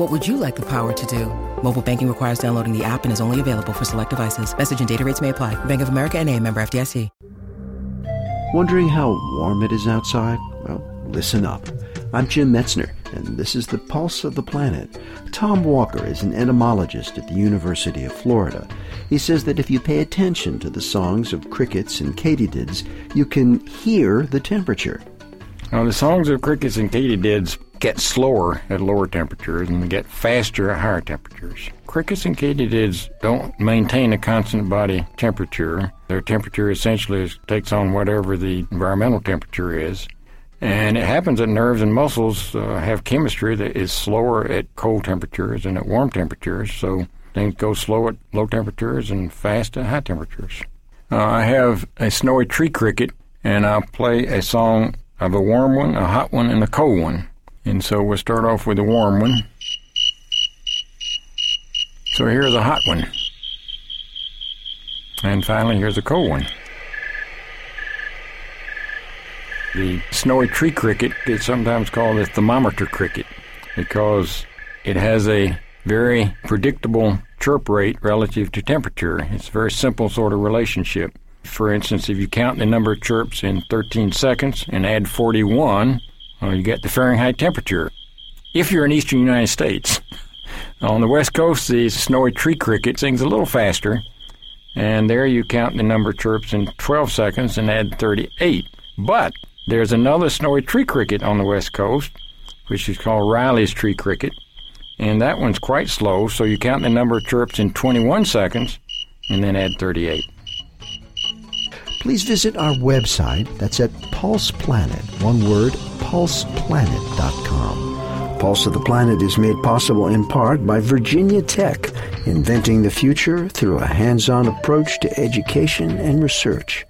What would you like the power to do? Mobile banking requires downloading the app and is only available for select devices. Message and data rates may apply. Bank of America and a member FDIC. Wondering how warm it is outside? Well, listen up. I'm Jim Metzner, and this is the Pulse of the Planet. Tom Walker is an entomologist at the University of Florida. He says that if you pay attention to the songs of crickets and katydids, you can hear the temperature. Now, the songs of crickets and katydids get slower at lower temperatures and get faster at higher temperatures. Crickets and katydids don't maintain a constant body temperature. Their temperature essentially takes on whatever the environmental temperature is. And it happens that nerves and muscles uh, have chemistry that is slower at cold temperatures than at warm temperatures, so things go slow at low temperatures and fast at high temperatures. Uh, I have a snowy tree cricket, and I'll play a song of a warm one, a hot one, and a cold one. And so we'll start off with a warm one. So here's a hot one. And finally, here's a cold one. The snowy tree cricket is sometimes called a thermometer cricket because it has a very predictable chirp rate relative to temperature. It's a very simple sort of relationship. For instance, if you count the number of chirps in 13 seconds and add 41, well, you get the Fahrenheit temperature. If you're in eastern United States, on the west coast, the snowy tree cricket sings a little faster, and there you count the number of chirps in 12 seconds and add 38. But there's another snowy tree cricket on the west coast, which is called Riley's tree cricket, and that one's quite slow, so you count the number of chirps in 21 seconds and then add 38 please visit our website. That's at Pulse Planet, one word, pulseplanet.com. Pulse of the Planet is made possible in part by Virginia Tech, inventing the future through a hands on approach to education and research.